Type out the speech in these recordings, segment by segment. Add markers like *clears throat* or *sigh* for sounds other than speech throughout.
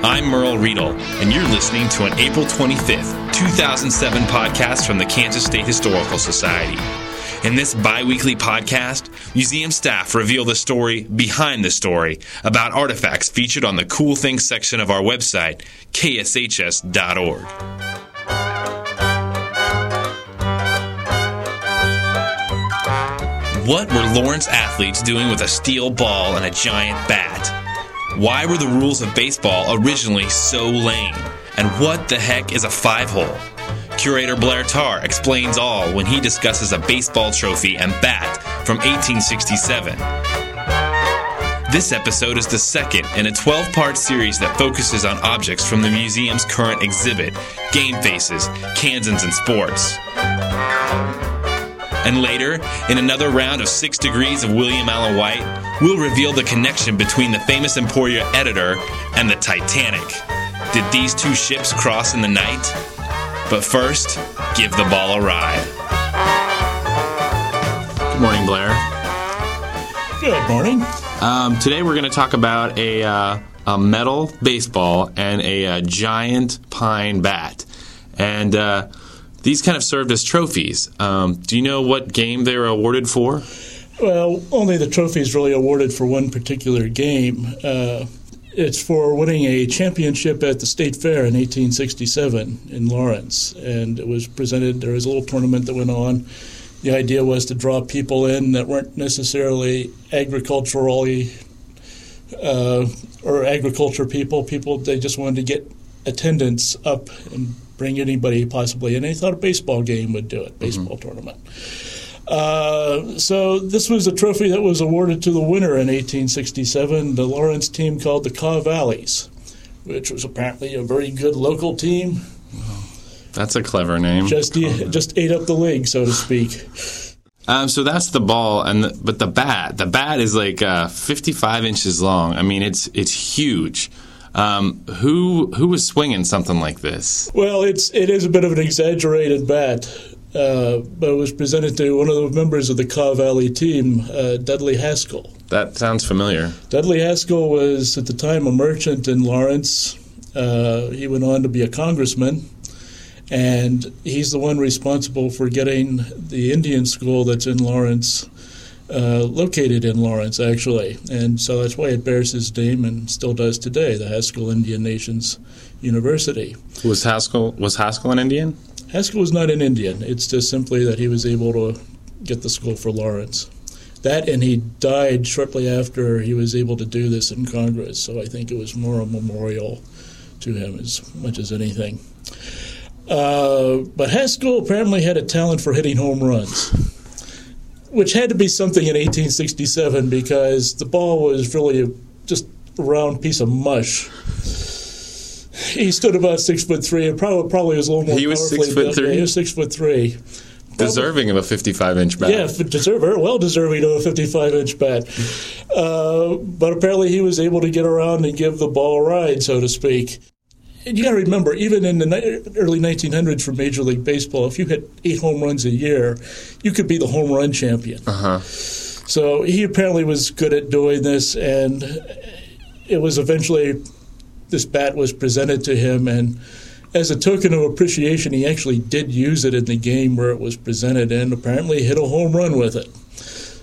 I'm Merle Riedel, and you're listening to an April 25th, 2007 podcast from the Kansas State Historical Society. In this bi weekly podcast, museum staff reveal the story behind the story about artifacts featured on the Cool Things section of our website, kshs.org. What were Lawrence athletes doing with a steel ball and a giant bat? Why were the rules of baseball originally so lame? And what the heck is a five hole? Curator Blair Tarr explains all when he discusses a baseball trophy and bat from 1867. This episode is the second in a 12 part series that focuses on objects from the museum's current exhibit Game Faces, Kansans and Sports. And later, in another round of Six Degrees of William Allen White, we'll reveal the connection between the famous Emporia editor and the Titanic. Did these two ships cross in the night? But first, give the ball a ride. Good morning, Blair. Good morning. Um, today we're going to talk about a, uh, a metal baseball and a, a, uh, giant pine bat. And uh, these kind of served as trophies. Um, do you know what game they were awarded for? Well, only the trophy is really awarded for one particular game. Uh, it's for winning a championship at the State Fair in 1867 in Lawrence, and it was presented. There was a little tournament that went on. The idea was to draw people in that weren't necessarily agriculturally uh, or agriculture people. People they just wanted to get attendance up and bring anybody possibly. And they thought a baseball game would do it, mm-hmm. baseball mm-hmm. tournament. Uh, so this was a trophy that was awarded to the winner in 1867, the Lawrence team called the Kaw Valleys, which was apparently a very good local team. That's a clever name. Just just ate up the league, so to speak. Um, so that's the ball, and the, but the bat, the bat is like uh, 55 inches long. I mean, it's it's huge. Um, who who was swinging something like this? Well, it's it is a bit of an exaggerated bat, uh, but it was presented to one of the members of the Kaw Valley team, uh, Dudley Haskell. That sounds familiar. Dudley Haskell was at the time a merchant in Lawrence. Uh, he went on to be a congressman, and he's the one responsible for getting the Indian school that's in Lawrence uh, located in Lawrence, actually, and so that's why it bears his name and still does today, the Haskell Indian Nations University. Was Haskell was Haskell an Indian? Haskell was not an Indian. It's just simply that he was able to get the school for Lawrence. That and he died shortly after he was able to do this in Congress. So I think it was more a memorial to him as much as anything. Uh, but Haskell apparently had a talent for hitting home runs which had to be something in 1867 because the ball was really just a round piece of mush. He stood about six foot three, and probably probably was a little more. He was six foot three. he was six foot three. Deserving of a 55 inch bat. Yeah, deserve, well deserving of a 55 inch bat. Uh, but apparently he was able to get around and give the ball a ride, so to speak you got to remember, even in the early 1900s for Major League Baseball, if you hit eight home runs a year, you could be the home run champion. Uh-huh. So he apparently was good at doing this, and it was eventually this bat was presented to him, and as a token of appreciation, he actually did use it in the game where it was presented, and apparently hit a home run with it.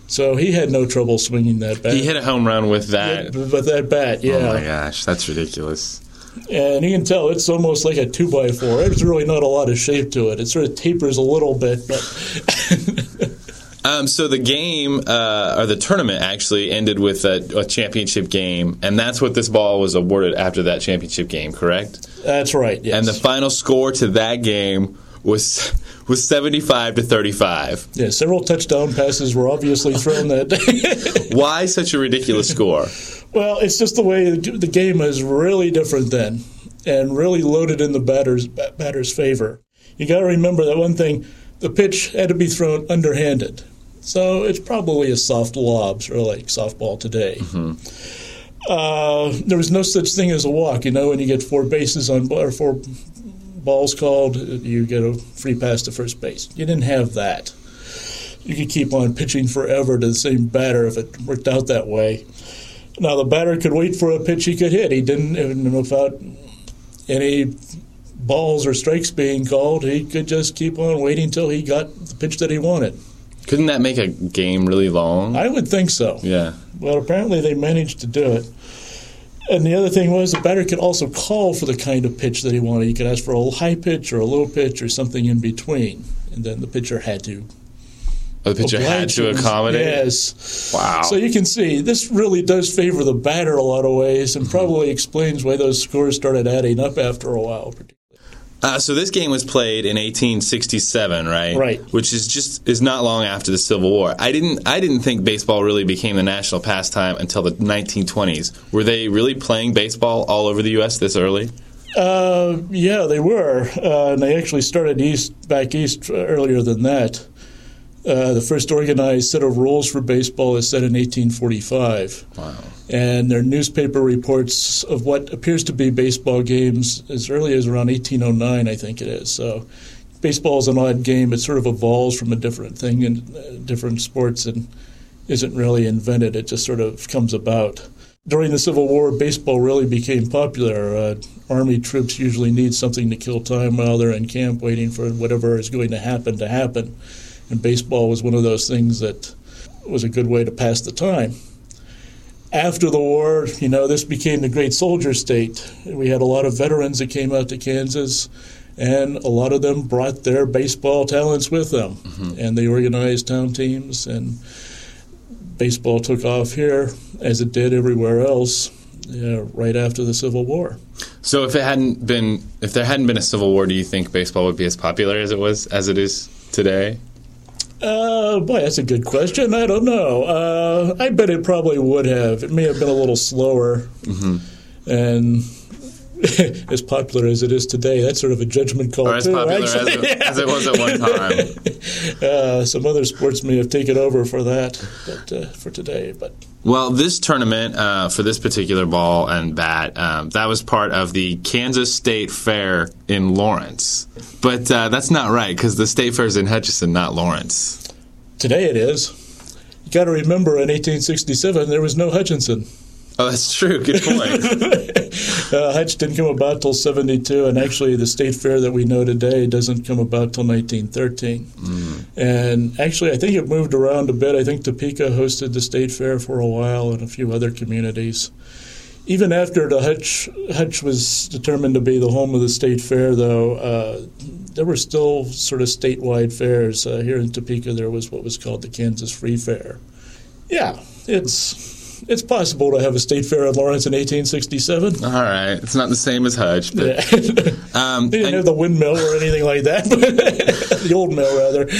So he had no trouble swinging that bat. He hit a home run with that. With that bat, yeah. Oh my gosh, that's ridiculous and you can tell it's almost like a two by four. There's really not a lot of shape to it. It sort of tapers a little bit, but. *laughs* um, so the game uh, or the tournament actually ended with a, a, championship game, and that's what this ball was awarded after that championship game. Correct? That's right. Yes. And the final score to that game was was 75 to 35. Yeah, several touchdown passes were obviously thrown that day. *laughs* Why such a ridiculous score? *laughs* Well, it's just the way the game is really different then and really loaded in the batter's batter's favor. You got to remember that one thing, the pitch had to be thrown underhanded. So it's probably a soft lob, sort of like softball today. Mm-hmm. Uh, there was no such thing as a walk. You know, when you get four bases on or four ball's called, you get a free pass to first base. You didn't have that. You could keep on pitching forever to the same batter if it worked out that way. Now the batter could wait for a pitch he could hit. He didn't, uh, and without any balls or strikes being called, he could just keep on waiting until he got the pitch that he wanted. Couldn't that make a game really long? I would think so. yeah. Well, apparently they managed to do it. And the other thing was the batter could also call for the kind of pitch that he wanted. He could ask for a high pitch or a low pitch or something in between, and then the pitcher had to. Oh, the pitcher had to accommodate. Yes. Wow. So you can see this really does favor the batter a lot of ways, and probably explains why those scores started adding up after a while. Uh, so this game was played in 1867, right? Right. Which is just is not long after the Civil War. I didn't I didn't think baseball really became the national pastime until the 1920s. Were they really playing baseball all over the U.S. this early? Uh, yeah, they were, uh, and they actually started east back east earlier than that. Uh, the first organized set of rules for baseball is set in 1845. Wow. and are newspaper reports of what appears to be baseball games as early as around 1809, I think it is. So, baseball is an odd game. It sort of evolves from a different thing in uh, different sports and isn't really invented. It just sort of comes about. During the Civil War, baseball really became popular. Uh, Army troops usually need something to kill time while they're in camp waiting for whatever is going to happen to happen. And baseball was one of those things that was a good way to pass the time after the war, you know, this became the great soldier state. We had a lot of veterans that came out to Kansas, and a lot of them brought their baseball talents with them. Mm-hmm. And they organized town teams, and baseball took off here as it did everywhere else. Right after the Civil War. So if it hadn't been if there hadn't been a Civil War, do you think baseball would be as popular as it was as it is today? Uh, boy, that's a good question. I don't know. Uh, I bet it probably would have. It may have been a little slower, and *laughs* as popular as it is today. That's sort of a judgment call Or as too. popular as it, *laughs* as it was at one *laughs* time? uh, some other sports may have taken over for that, but uh, for today. But Well, this tournament uh, for this particular ball and bat, um, that was part of the Kansas State Fair in Lawrence. But uh, that's not right because the State Fair is in Hutchinson, not Lawrence. today it is. You got to remember, in 1867 there was no Hutchinson. Oh, that's true. Good point. *laughs* *laughs* Uh, Hutch didn't come about till 72, and actually the state fair that we know today doesn't come about till 1913. And actually, I think it moved around a bit. I think Topeka hosted the state fair for a while and a few other communities. Even after the Hutch, Hutch was determined to be the home of the state fair, though, uh, there were still sort of statewide fairs. Uh, here in Topeka, there was what was called the Kansas Free Fair. Yeah, it's it's possible to have a state fair in Lawrence in 1867. All right, it's not the same as Hutch, but Yeah. *laughs* um, they didn't and- have the windmill or anything like that, *laughs* the old mill rather. *laughs*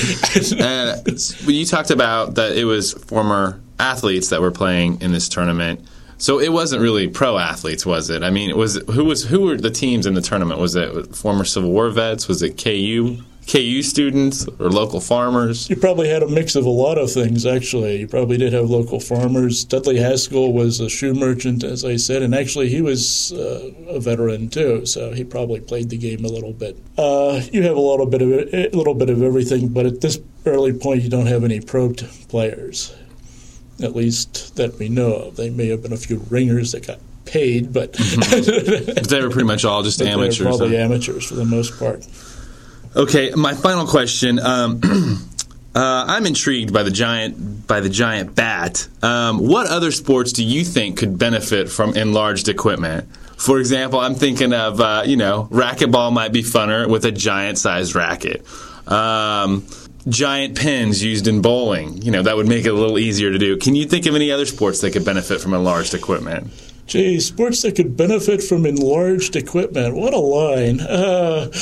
And you talked about that it was former athletes that were playing in this tournament. So it wasn't really pro athletes, was it? I mean, it was who was who were the teams in the tournament? Was it former Civil War vets? Was it KU KU students or local farmers? you probably had a mix of a lot of things, actually. You probably did have local farmers. Dudley Haskell was a shoe merchant, as I said, and actually he was uh, a veteran too, so he probably played the game a little bit. Uh, you have a little bit of a little bit of everything, but at this early point, you don't have any pro players, at least that we know of. They may have been a few ringers that got paid, but *laughs* they were pretty much all just *laughs* amateurs. Probably huh? amateurs for the most part. Okay, my final question. Um, *clears throat* uh, I'm intrigued by the giant by the giant bat. Um, what other sports do you think could benefit from enlarged equipment? For example, I'm thinking of uh, you know racquetball might be funner with a giant sized racket. Um, giant pins used in bowling, you know that would make it a little easier to do. Can you think of any other sports that could benefit from enlarged equipment? Gee, sports that could benefit from enlarged equipment. What a line. Uh, *laughs*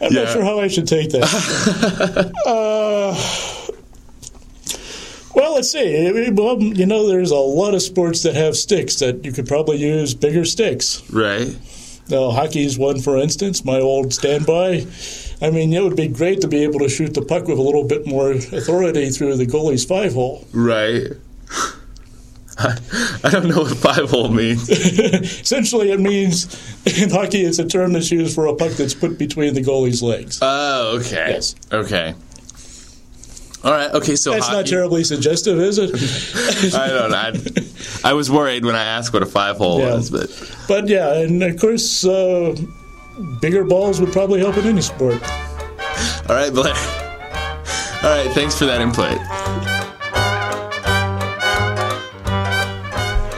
I'm Yeah. not sure how I should take that. *laughs* uh, well, let's see. Well, you know, there's a lot of sports that have sticks that you could probably use bigger sticks. Right. Now, hockey's one, for instance, my old standby. I mean, it would be great to be able to shoot the puck with a little bit more authority through the goalie's five hole. Right. *laughs* I don't know what five hole means. *laughs* Essentially, it means in hockey, it's a term that's used for a puck that's put between the goalie's legs. Oh, okay. Yes. Okay. All right. Okay. So That's hockey, not terribly suggestive, is it? *laughs* I don't know. I, I was worried when I asked what a five hole Yeah. was, but but yeah, and of course, uh, bigger balls would probably help in any sport. all right, Blair. All right. Thanks for that input.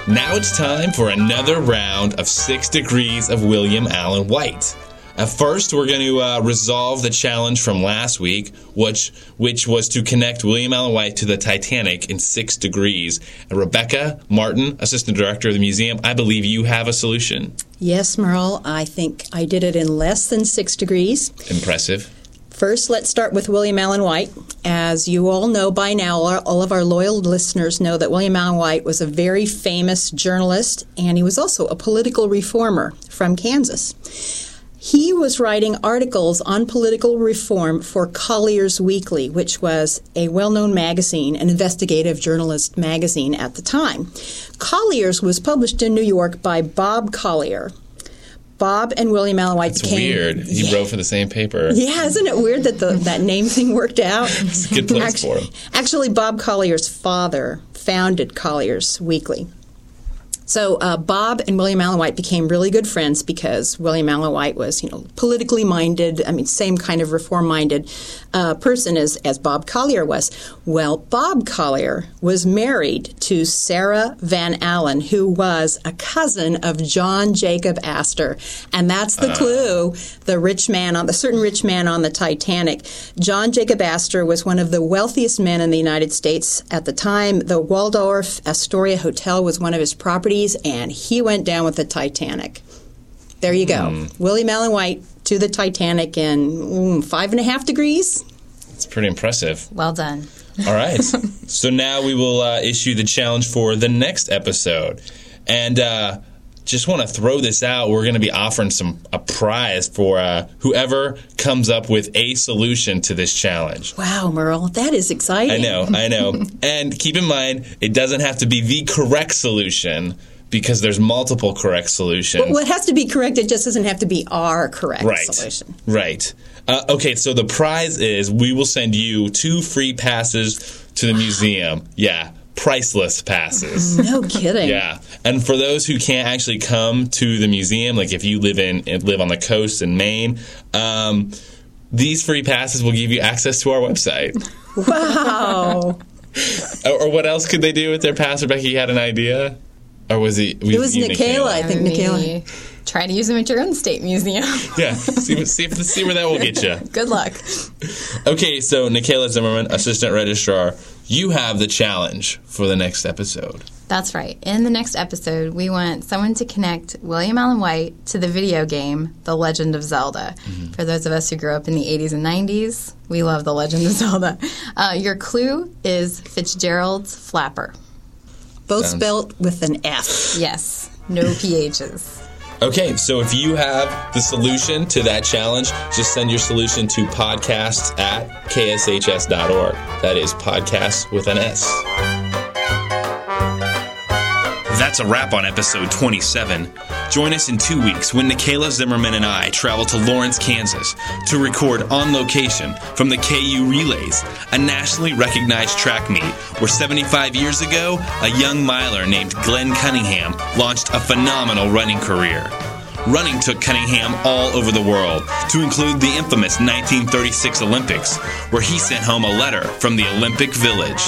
Now it's time for another round of six degrees of William Allen White. At first, we're going to uh, resolve the challenge from last week, which which was to connect William Allen White to the Titanic in six degrees. And Rebecca Martin, assistant director of the museum, I believe you have a solution. Yes, Merle, I think I did it in less than six degrees. Impressive. First, let's start with William Allen White. As you all know by now, all of our loyal listeners know that William Allen White was a very famous journalist and he was also a political reformer from Kansas. He was writing articles on political reform for Collier's Weekly, which was a well known magazine, an investigative journalist magazine at the time. Collier's was published in New York by Bob Collier. Bob and William Allen White It's became. weird. He wrote for the same paper. Yeah, isn't it weird that the, that name thing worked out? *laughs* It's a good place actually, for him. Actually, Bob Collier's father founded Collier's Weekly. So uh, Bob and William Allen White became really good friends because William Allen White was, you know, politically minded. I mean, same kind of reform-minded uh, person as as Bob Collier was. Well, Bob Collier was married to Sarah Van Alen, who was a cousin of John Jacob Astor, and that's the clue. The rich man on the certain rich man on the Titanic. John Jacob Astor was one of the wealthiest men in the United States at the time. The Waldorf Astoria Hotel was one of his properties, and he went down with the Titanic. There you go. William Allen White to the Titanic in mm, five and a half degrees. It's pretty impressive. Well done. All right. *laughs* so now we will uh, issue the challenge for the next episode. And uh, just want to throw this out. We're going to be offering some a prize for uh, whoever comes up with a solution to this challenge. Wow, Merle, that is exciting. I know, I know. *laughs* and keep in mind, it doesn't have to be the correct solution because there's multiple correct solutions. Well, it has to be correct. It just doesn't have to be our correct Right. solution. Right. Uh, okay, so the prize is we will send you two free passes to the museum. Yeah, priceless passes. *laughs* No kidding. Yeah, and for those who can't actually come to the museum, like if you live in live on the coast in Maine, um, these free passes will give you access to our website. *laughs* Wow. *laughs* or, or what else could they do with their pass? Rebecca, you had an idea, or was it? It was Nikayla, I think Nikayla. Maybe Try to use them at your own state museum. Yeah, see, what- see, see where that will get you. Good luck. Okay, so Nikayla Zimmerman, assistant registrar, you have the challenge for the next episode. That's right. In the next episode, we want someone to connect William Allen White to the video game The Legend of Zelda. For those of us who grew up in the 80s and 90s, we love The Legend of Zelda. Uh, your clue is Fitzgerald's Flapper. Both Sounds- spelt with an F. Yes, no PHs. Okay, so if you have the solution to that challenge, just send your solution to podcasts at kshs.org. That is podcasts with an S. That's a wrap on episode 27. Join us in two weeks when Nikayla Zimmerman and I travel to Lawrence, Kansas to record on location from the KU Relays, a nationally recognized track meet where 75 years ago, a young miler named Glenn Cunningham launched a phenomenal running career. Running took Cunningham all over the world, to include the infamous 1936 Olympics, where he sent home a letter from the Olympic Village.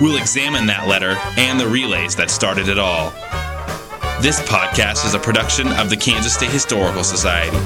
We'll examine that letter and the relays that started it all. This podcast is a production of the Kansas State Historical Society.